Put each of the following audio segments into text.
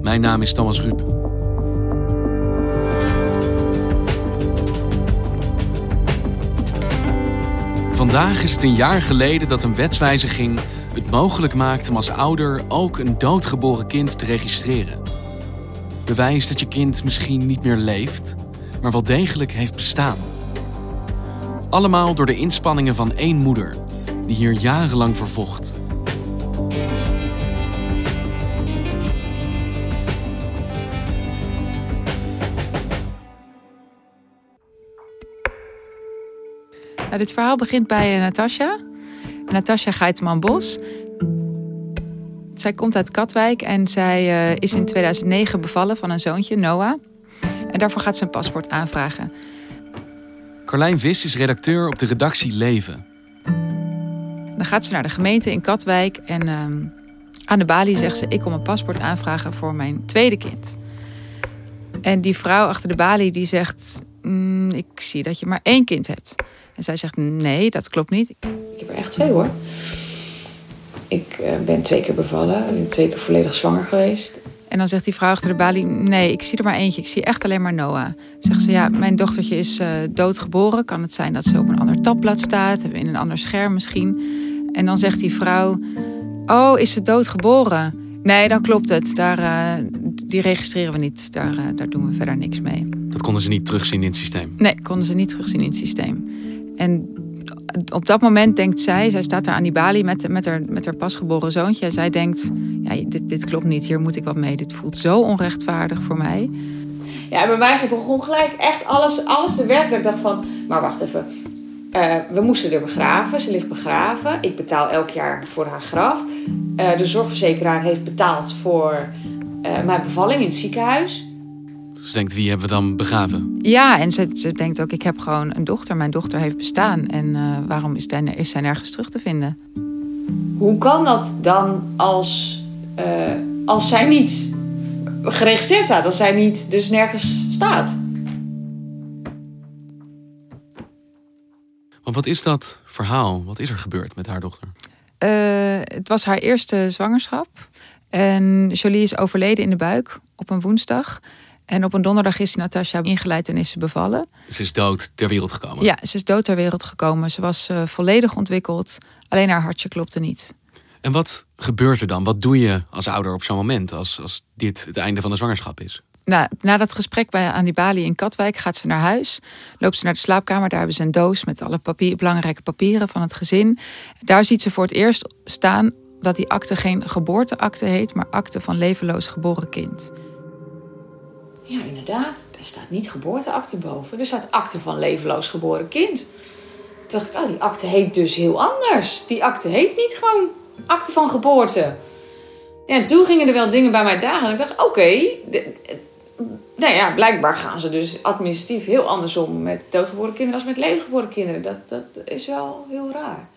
Mijn naam is Thomas Ruip. Vandaag is het een jaar geleden dat een wetswijziging het mogelijk maakte om als ouder ook een doodgeboren kind te registreren. Bewijs dat je kind misschien niet meer leeft, maar wel degelijk heeft bestaan. Allemaal door de inspanningen van één moeder, die hier jarenlang vervocht. Nou, dit verhaal begint bij uh, Natasja. Natasja Geiteman-Bos. Zij komt uit Katwijk en zij uh, is in 2009 bevallen van een zoontje, Noah. En daarvoor gaat ze een paspoort aanvragen. Carlijn Vis is redacteur op de redactie Leven. Dan gaat ze naar de gemeente in Katwijk en uh, aan de balie zegt ze: Ik kom een paspoort aanvragen voor mijn tweede kind. En die vrouw achter de balie die zegt: mm, Ik zie dat je maar één kind hebt. En zij zegt: Nee, dat klopt niet. Ik heb er echt twee hoor. Ik uh, ben twee keer bevallen, ben twee keer volledig zwanger geweest. En dan zegt die vrouw achter de balie: Nee, ik zie er maar eentje. Ik zie echt alleen maar Noah. Zegt ze: Ja, mijn dochtertje is uh, doodgeboren. Kan het zijn dat ze op een ander tabblad staat, in een ander scherm misschien? En dan zegt die vrouw: Oh, is ze doodgeboren? Nee, dan klopt het. Daar, uh, die registreren we niet. Daar, uh, daar doen we verder niks mee. Dat konden ze niet terugzien in het systeem? Nee, konden ze niet terugzien in het systeem. En op dat moment denkt zij, zij staat daar aan die balie met, met, haar, met haar pasgeboren zoontje. En zij denkt, ja, dit, dit klopt niet, hier moet ik wat mee. Dit voelt zo onrechtvaardig voor mij. Ja, bij mij begon gelijk echt alles, alles te werken. Ik dacht van, maar wacht even. Uh, we moesten er begraven, ze ligt begraven. Ik betaal elk jaar voor haar graf. Uh, de zorgverzekeraar heeft betaald voor uh, mijn bevalling in het ziekenhuis. Ze denkt, wie hebben we dan begraven? Ja, en ze, ze denkt ook, ik heb gewoon een dochter. Mijn dochter heeft bestaan. En uh, waarom is, is zij nergens terug te vinden? Hoe kan dat dan als, uh, als zij niet geregistreerd staat? Als zij niet dus nergens staat? Want wat is dat verhaal? Wat is er gebeurd met haar dochter? Uh, het was haar eerste zwangerschap. En Jolie is overleden in de buik op een woensdag. En op een donderdag is Natasja ingeleid en is ze bevallen. Ze is dood ter wereld gekomen? Ja, ze is dood ter wereld gekomen. Ze was uh, volledig ontwikkeld. Alleen haar hartje klopte niet. En wat gebeurt er dan? Wat doe je als ouder op zo'n moment? Als, als dit het einde van de zwangerschap is? Nou, na dat gesprek bij aan die balie in Katwijk gaat ze naar huis. Loopt ze naar de slaapkamer. Daar hebben ze een doos met alle papier, belangrijke papieren van het gezin. Daar ziet ze voor het eerst staan dat die akte geen geboorteakte heet... maar akte van levenloos geboren kind. Ja, inderdaad. Er staat niet geboorteakte boven. Er staat akte van levenloos geboren kind. Toen dacht ik, oh, die akte heet dus heel anders. Die akte heet niet gewoon akte van geboorte. Ja, en toen gingen er wel dingen bij mij dagen. En ik dacht, oké. Okay, nou ja, blijkbaar gaan ze dus administratief heel anders om met doodgeboren kinderen als met levendgeboren kinderen. Dat, dat is wel heel raar.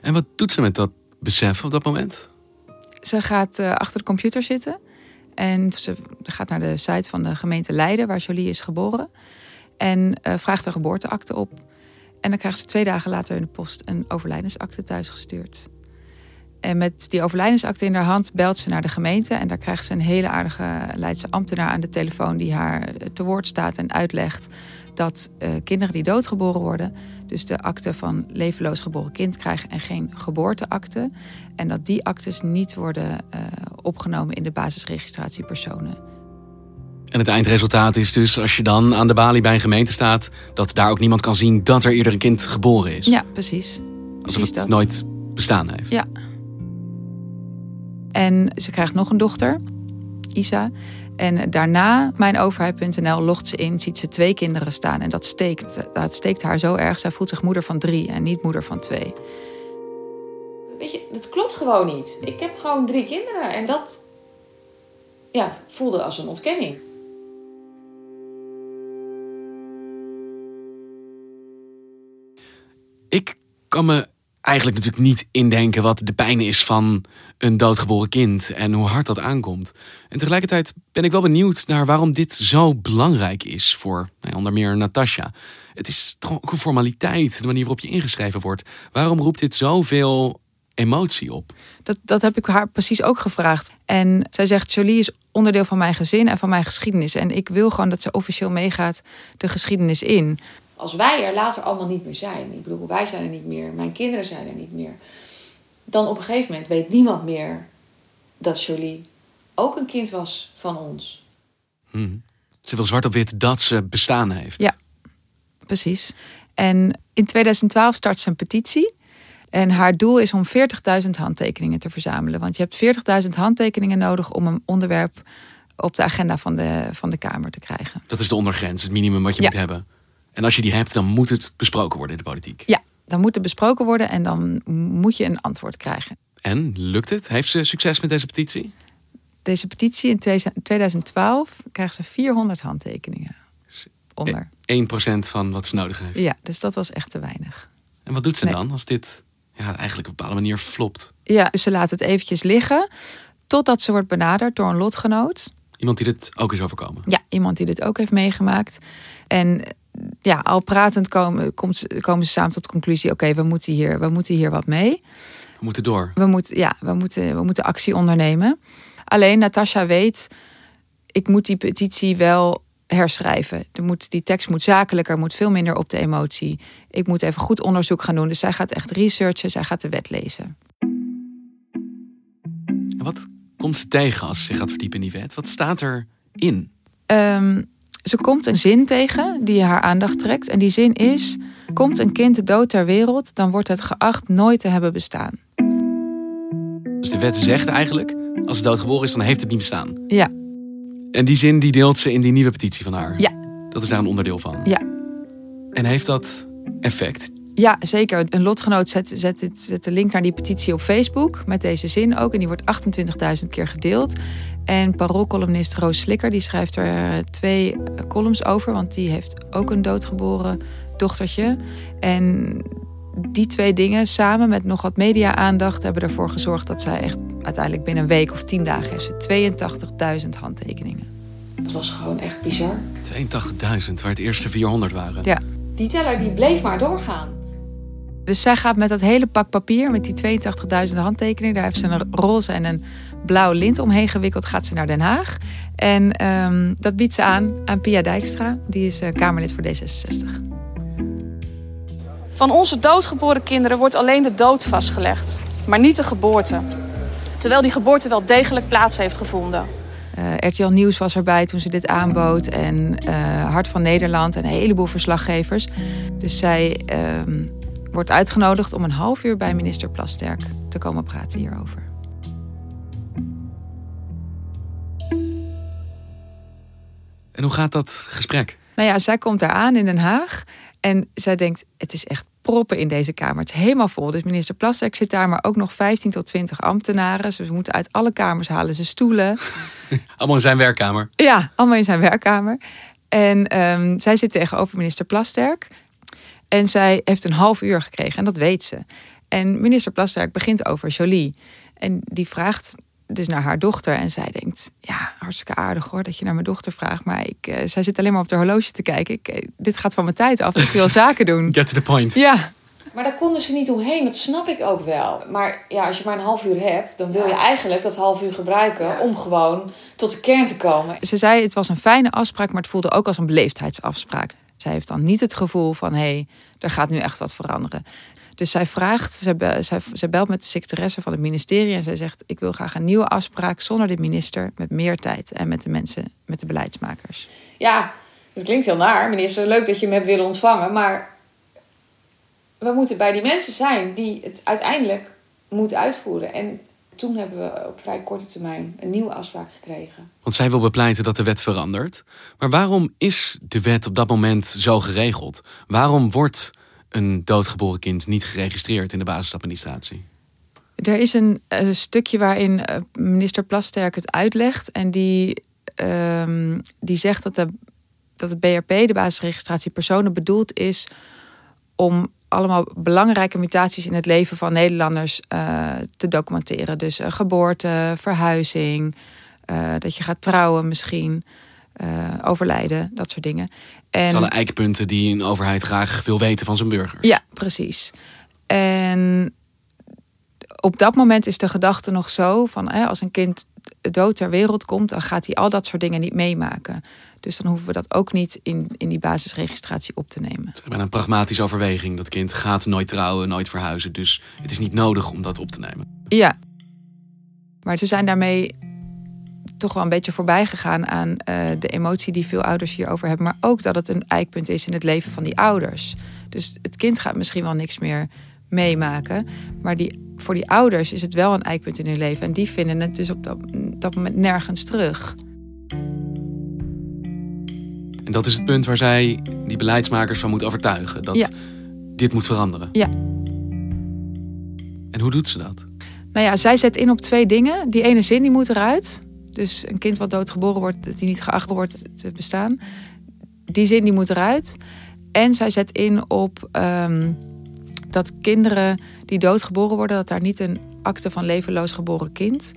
En wat doet ze met dat besef op dat moment? Ze gaat uh, achter de computer zitten. En ze gaat naar de site van de gemeente Leiden, waar Jolie is geboren. En uh, vraagt haar geboorteakte op. En dan krijgt ze twee dagen later in de post een overlijdensakte thuisgestuurd. En met die overlijdensakte in haar hand belt ze naar de gemeente. En daar krijgt ze een hele aardige Leidse ambtenaar aan de telefoon... die haar te woord staat en uitlegt dat uh, kinderen die doodgeboren worden... dus de akte van levenloos geboren kind krijgen en geen geboorteakte. En dat die actes niet worden uh, opgenomen in de basisregistratie personen. En het eindresultaat is dus, als je dan aan de balie bij een gemeente staat, dat daar ook niemand kan zien dat er eerder een kind geboren is. Ja, precies. Alsof precies het dat. nooit bestaan heeft. Ja. En ze krijgt nog een dochter, Isa. En daarna, mijnoverheid.nl, logt ze in, ziet ze twee kinderen staan. En dat steekt, dat steekt haar zo erg. Zij voelt zich moeder van drie en niet moeder van twee. Weet je, dat klopt gewoon niet. Ik heb gewoon drie kinderen en dat ja, voelde als een ontkenning. Ik kan me eigenlijk natuurlijk niet indenken wat de pijn is van een doodgeboren kind en hoe hard dat aankomt. En tegelijkertijd ben ik wel benieuwd naar waarom dit zo belangrijk is voor nou onder meer Natasja. Het is toch ook een formaliteit, de manier waarop je ingeschreven wordt. Waarom roept dit zoveel emotie op? Dat, dat heb ik haar precies ook gevraagd. En zij zegt, Jolie is onderdeel van mijn gezin en van mijn geschiedenis. En ik wil gewoon dat ze officieel meegaat de geschiedenis in. Als wij er later allemaal niet meer zijn, ik bedoel, wij zijn er niet meer, mijn kinderen zijn er niet meer, dan op een gegeven moment weet niemand meer dat Jolie ook een kind was van ons. Hm. Ze wil zwart op wit dat ze bestaan heeft. Ja. Precies. En in 2012 start ze een petitie. En haar doel is om 40.000 handtekeningen te verzamelen. Want je hebt 40.000 handtekeningen nodig om een onderwerp op de agenda van de, van de Kamer te krijgen. Dat is de ondergrens, het minimum wat je Ja. moet hebben. En als je die hebt, dan moet het besproken worden in de politiek. Ja, dan moet het besproken worden en dan moet je een antwoord krijgen. En lukt het? Heeft ze succes met deze petitie? Deze petitie in 2012 krijgt ze 400 handtekeningen onder. 1% van wat ze nodig heeft. Ja, dus dat was echt te weinig. En wat doet ze Nee. dan als dit ja, eigenlijk op een bepaalde manier flopt? Ja, dus ze laat het eventjes liggen totdat ze wordt benaderd door een lotgenoot. Iemand die dit ook is overkomen. Ja, iemand die dit ook heeft meegemaakt. En ja, al pratend komen, komt ze- komen ze samen tot de conclusie: oké, we moeten hier, we moeten hier wat mee. We moeten door. We moeten, ja, we moeten, we moeten actie ondernemen. Alleen Natasha weet, ik moet die petitie wel herschrijven. Er moet, die tekst moet zakelijker, moet veel minder op de emotie. Ik moet even goed onderzoek gaan doen. Dus zij gaat echt researchen, zij gaat de wet lezen. En wat komt ze tegen als ze zich gaat verdiepen in die wet? Wat staat erin? Ehm, ze komt een zin tegen die haar aandacht trekt. En die zin is: Komt een kind dood ter wereld, dan wordt het geacht nooit te hebben bestaan. Dus de wet zegt eigenlijk, als het doodgeboren is, dan heeft het niet bestaan. Ja, En die zin die deelt ze in die nieuwe petitie van haar. Ja. Dat is daar een onderdeel van. Ja. En heeft dat effect? Ja zeker. Een lotgenoot zet, zet, dit, zet de link naar die petitie op Facebook. Met deze zin ook. En die wordt 28.000 keer gedeeld. En paroolcolumnist Roos Slikker die schrijft er eh, twee eh, columns over. Want die heeft ook een doodgeboren dochtertje. En die twee dingen samen met nog wat media-aandacht... hebben ervoor gezorgd dat zij echt uiteindelijk binnen een week of tien dagen... heeft ze 82.000 handtekeningen. Het was gewoon echt bizar. 82.000, waar het eerste 400 waren. Ja. Die teller die bleef maar doorgaan. Dus zij gaat met dat hele pak papier, met die 82.000 handtekeningen, daar heeft ze een roze en een blauw lint omheen gewikkeld, gaat ze naar Den Haag. En ehm, dat biedt ze aan aan Pia Dijkstra, die is eh, Kamerlid voor D66. Van onze doodgeboren kinderen wordt alleen de dood vastgelegd, maar niet de geboorte. Terwijl die geboorte wel degelijk plaats heeft gevonden. Eh, RTL Nieuws was erbij toen ze dit aanbood en eh, Hart van Nederland en een heleboel verslaggevers. Dus zij ehm, wordt uitgenodigd om een half uur bij minister Plasterk te komen praten hierover. En hoe gaat dat gesprek? Nou ja, zij komt daar aan in Den Haag. En zij denkt, het is echt proppen in deze kamer. Het is helemaal vol. Dus minister Plasterk zit daar, maar ook nog 15 tot 20 ambtenaren. Ze moeten uit alle kamers halen ze stoelen. Allemaal in zijn werkkamer. Ja, allemaal in zijn werkkamer. En ehm, zij zit tegenover minister Plasterk. En zij heeft een half uur gekregen en dat weet ze. En minister Plasterk begint over Jolie. En die vraagt dus naar haar dochter. En zij denkt, ja, hartstikke aardig hoor dat je naar mijn dochter vraagt. Maar ik, eh, zij zit alleen maar op de horloge te kijken. Ik, eh, dit gaat van mijn tijd af. Ik wil zaken doen. Get to the point. Ja, Maar daar konden ze niet omheen, dat snap ik ook wel. Maar ja, als je maar een half uur hebt, dan wil je eigenlijk dat half uur gebruiken om gewoon tot de kern te komen. ze zei het was een fijne afspraak, maar het voelde ook als een beleefdheidsafspraak. Zij heeft dan niet het gevoel van hé, hey, er gaat nu echt wat veranderen. Dus zij vraagt, zij, be- zij, zij belt met de secretaresse van het ministerie en zij zegt: Ik wil graag een nieuwe afspraak zonder de minister met meer tijd en met de mensen, met de beleidsmakers. Ja, het klinkt heel naar, minister. Leuk dat je me hebt willen ontvangen. Maar we moeten bij die mensen zijn die het uiteindelijk moeten uitvoeren. En toen hebben we op vrij korte termijn een nieuwe afspraak gekregen. Want zij wil bepleiten dat de wet verandert. Maar waarom is de wet op dat moment zo geregeld? Waarom wordt een doodgeboren kind niet geregistreerd in de basisadministratie? Er is een, eh, stukje waarin eh, minister Plasterk het uitlegt. En die, ehm, die zegt dat, de, dat het BRP, de basisregistratie personen, bedoeld is om allemaal belangrijke mutaties in het leven van Nederlanders eh, te documenteren. Dus eh, geboorte, verhuizing, eh, dat je gaat trouwen misschien, overlijden, dat soort dingen. Dat En, zijn alle eikpunten die een overheid graag wil weten van zijn burgers. ja, precies. En op dat moment is de gedachte nog zo van hè, als een kind dood ter wereld komt, dan gaat hij al dat soort dingen niet meemaken. Dus dan hoeven we dat ook niet in, in die basisregistratie op te nemen. Het is bijna een pragmatische overweging. Dat kind gaat nooit trouwen, nooit verhuizen. Dus het is niet nodig om dat op te nemen. Ja. Maar ze zijn daarmee toch wel een beetje voorbij gegaan aan eh, de emotie die veel ouders hierover hebben. Maar ook dat het een eikpunt is in het leven van die ouders. Dus het kind gaat misschien wel niks meer meemaken. Maar die, voor die ouders is het wel een eikpunt in hun leven. En die vinden het dus op dat, dat moment nergens terug. En dat is het punt waar zij die beleidsmakers van moet overtuigen. Dat Ja. dit moet veranderen. Ja. En hoe doet ze dat? Nou ja, zij zet in op twee dingen. Die ene zin die moet eruit. Dus een kind wat doodgeboren wordt, dat die niet geacht wordt te bestaan. Die zin die moet eruit. En zij zet in op ehm, dat kinderen die doodgeboren worden, dat daar niet een akte van levenloos geboren kind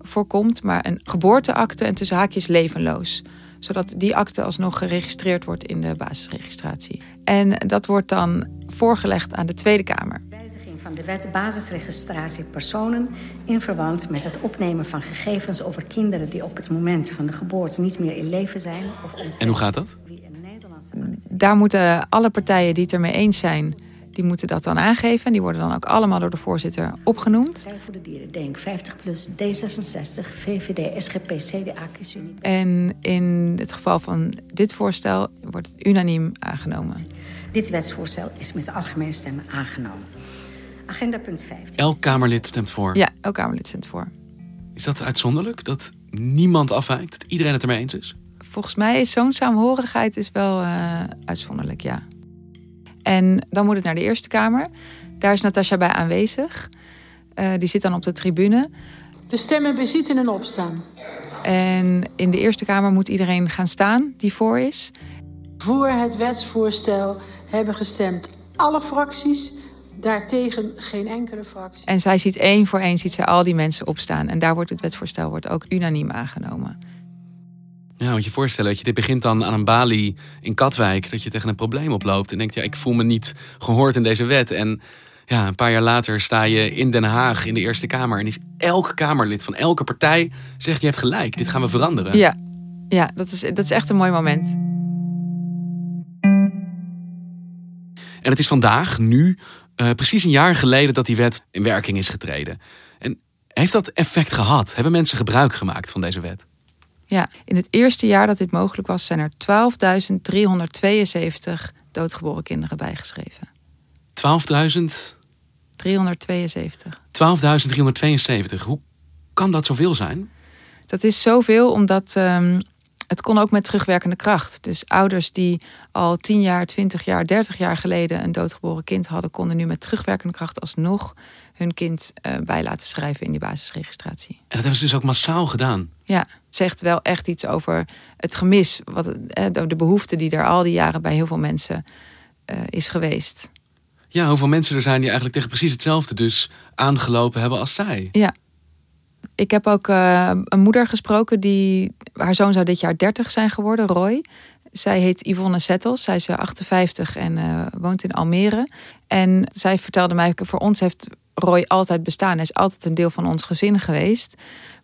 voorkomt, maar een geboorteakte en tussen haakjes levenloos. Zodat die akte alsnog geregistreerd wordt in de basisregistratie. En dat wordt dan voorgelegd aan de Tweede Kamer. Wijziging van de wet basisregistratie personen in verband met het opnemen van gegevens over kinderen die op het moment van de geboorte niet meer in leven zijn. Of En hoe gaat dat? daar moeten alle partijen die het ermee eens zijn, die moeten dat dan aangeven. En die worden dan ook allemaal door de voorzitter opgenoemd. Partij voor de Dieren, Denk 50 plus, D66, VVD, SGP, CDA, ChristenUnie. En in het geval van dit voorstel wordt het unaniem aangenomen. Dit wetsvoorstel is met de algemene stemmen aangenomen. Agenda punt 15. Elk Kamerlid stemt voor. Ja, elk Kamerlid stemt voor. Is dat uitzonderlijk? Dat niemand afwijkt? Dat iedereen het ermee eens is? Volgens mij is zo'n saamhorigheid is wel eh, uitzonderlijk, ja. En dan moet het naar de Eerste Kamer. Daar is Natasja bij aanwezig. Eh, die zit dan op de tribune. We stemmen bezitten en opstaan. En in de Eerste Kamer moet iedereen gaan staan die voor is. Voor het wetsvoorstel hebben gestemd alle fracties. Daartegen geen enkele fractie. En zij ziet één voor één ziet zij al die mensen opstaan. En daar wordt het wetsvoorstel wordt ook unaniem aangenomen. Ja, want je voorstellen dat je dit begint dan aan een balie in Katwijk. Dat je tegen een probleem oploopt en denkt, ja, ik voel me niet gehoord in deze wet. En ja, een paar jaar later sta je in Den Haag in de Eerste Kamer. En is elk Kamerlid van elke partij zegt, je hebt gelijk, dit gaan we veranderen. Ja, ja dat, is, dat is echt een mooi moment. En het is vandaag, nu, eh, precies een jaar geleden dat die wet in werking is getreden. En heeft dat effect gehad? Hebben mensen gebruik gemaakt van deze wet? Ja, in het eerste jaar dat dit mogelijk was, zijn er 12.372 doodgeboren kinderen bijgeschreven. 12.000, 372. 12.372. Hoe kan dat zoveel zijn? Dat is zoveel omdat ehm, het kon ook met terugwerkende kracht. Dus ouders die al 10 jaar, 20 jaar, 30 jaar geleden een doodgeboren kind hadden, konden nu met terugwerkende kracht alsnog hun kind eh, bij laten schrijven in die basisregistratie. En dat hebben ze dus ook massaal gedaan. Ja, het zegt wel echt iets over het gemis, wat, eh, de behoefte die er al die jaren bij heel veel mensen eh, is geweest. Ja, hoeveel mensen er zijn die eigenlijk tegen precies hetzelfde dus aangelopen hebben als zij. Ja. Ik heb ook eh, een moeder gesproken die haar zoon zou dit jaar 30 zijn geworden, Roy. Zij heet Yvonne Settels. Zij is eh, 58 en eh, woont in Almere. En zij vertelde mij, voor ons heeft Roy altijd bestaan. Hij is altijd een deel van ons gezin geweest.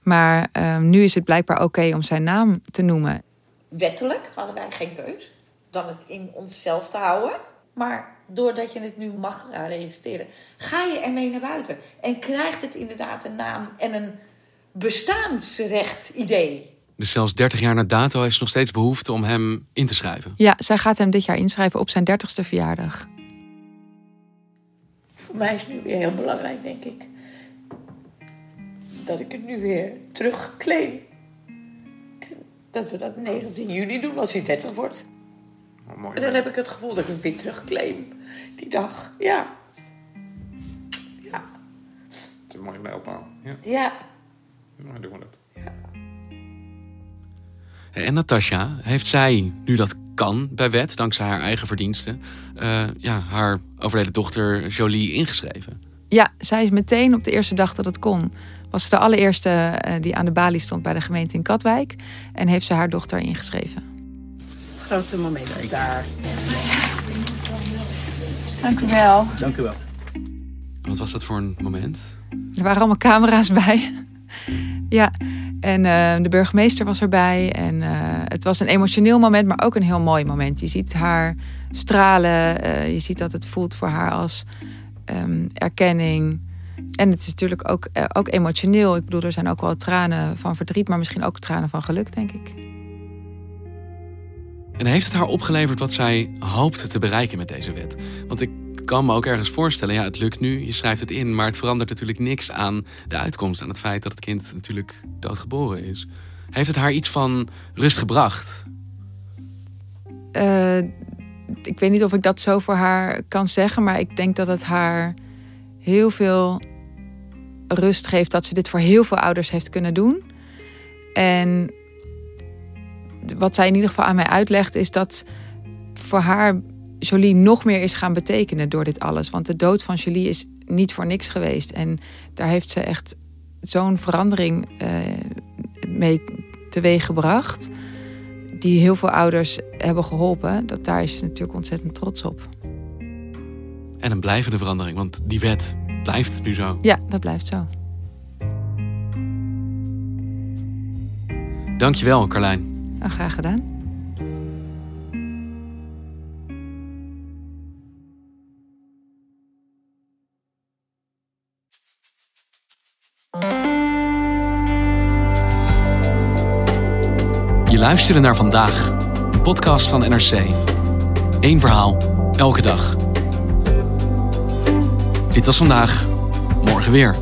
Maar eh, nu is het blijkbaar oké om zijn naam te noemen. Wettelijk hadden wij geen keus dan het in onszelf te houden. Maar doordat je het nu mag registreren, ga je ermee naar buiten. En krijgt het inderdaad een naam en een bestaansrecht idee. Dus zelfs 30 jaar na dato heeft ze nog steeds behoefte om hem in te schrijven. Ja, zij gaat hem dit jaar inschrijven op zijn 30ste verjaardag. Voor mij is het nu weer heel belangrijk, denk ik. Dat ik het nu weer terugclaim. En dat we dat 19 juni doen als hij 30 wordt. mooi. En dan heb ik het gevoel dat ik het weer terugclaim. Die dag, ja. Ja. Het is een mooie mijlpaal. Ja, Ja. Nou doen we dat. En Natasja, heeft zij, nu dat kan bij wet, dankzij haar eigen verdiensten, eh, ja, haar overleden dochter Jolie ingeschreven? Ja, zij is meteen op de eerste dag dat het kon. Was ze de allereerste eh, die aan de balie stond bij de gemeente in Katwijk. En heeft ze haar dochter ingeschreven. Het grote moment is daar. Dank u wel. Dank u wel. Wat was dat voor een moment? Er waren allemaal camera's bij. ja, en eh, de burgemeester was erbij. En eh, het was een emotioneel moment, maar ook een heel mooi moment. Je ziet haar stralen. eh, je ziet dat het voelt voor haar als ehm, erkenning. En het is natuurlijk ook, ook emotioneel. Ik bedoel, er zijn ook wel tranen van verdriet, maar misschien ook tranen van geluk, denk ik. En heeft het haar opgeleverd wat zij hoopte te bereiken met deze wet? Want ik kan me ook ergens voorstellen, ja, het lukt nu, je schrijft het in, maar het verandert natuurlijk niks aan de uitkomst, aan het feit dat het kind natuurlijk doodgeboren is. Heeft het haar iets van rust gebracht? Eh, ik weet niet of ik dat zo voor haar kan zeggen, maar ik denk dat het haar heel veel rust geeft dat ze dit voor heel veel ouders heeft kunnen doen. En wat zij in ieder geval aan mij uitlegt, is dat voor haar Jolie nog meer is gaan betekenen door dit alles. Want de dood van Jolie is niet voor niks geweest. En daar heeft ze echt zo'n verandering eh, mee teweeg gebracht. Die heel veel ouders hebben geholpen. Dat daar is ze natuurlijk ontzettend trots op. En een blijvende verandering, want die wet blijft nu zo. Ja, dat blijft zo. Dankjewel, Carlijn. Nou, graag gedaan. Luisterde naar vandaag, een podcast van NRC. Eén verhaal, elke dag. Dit was vandaag, morgen weer.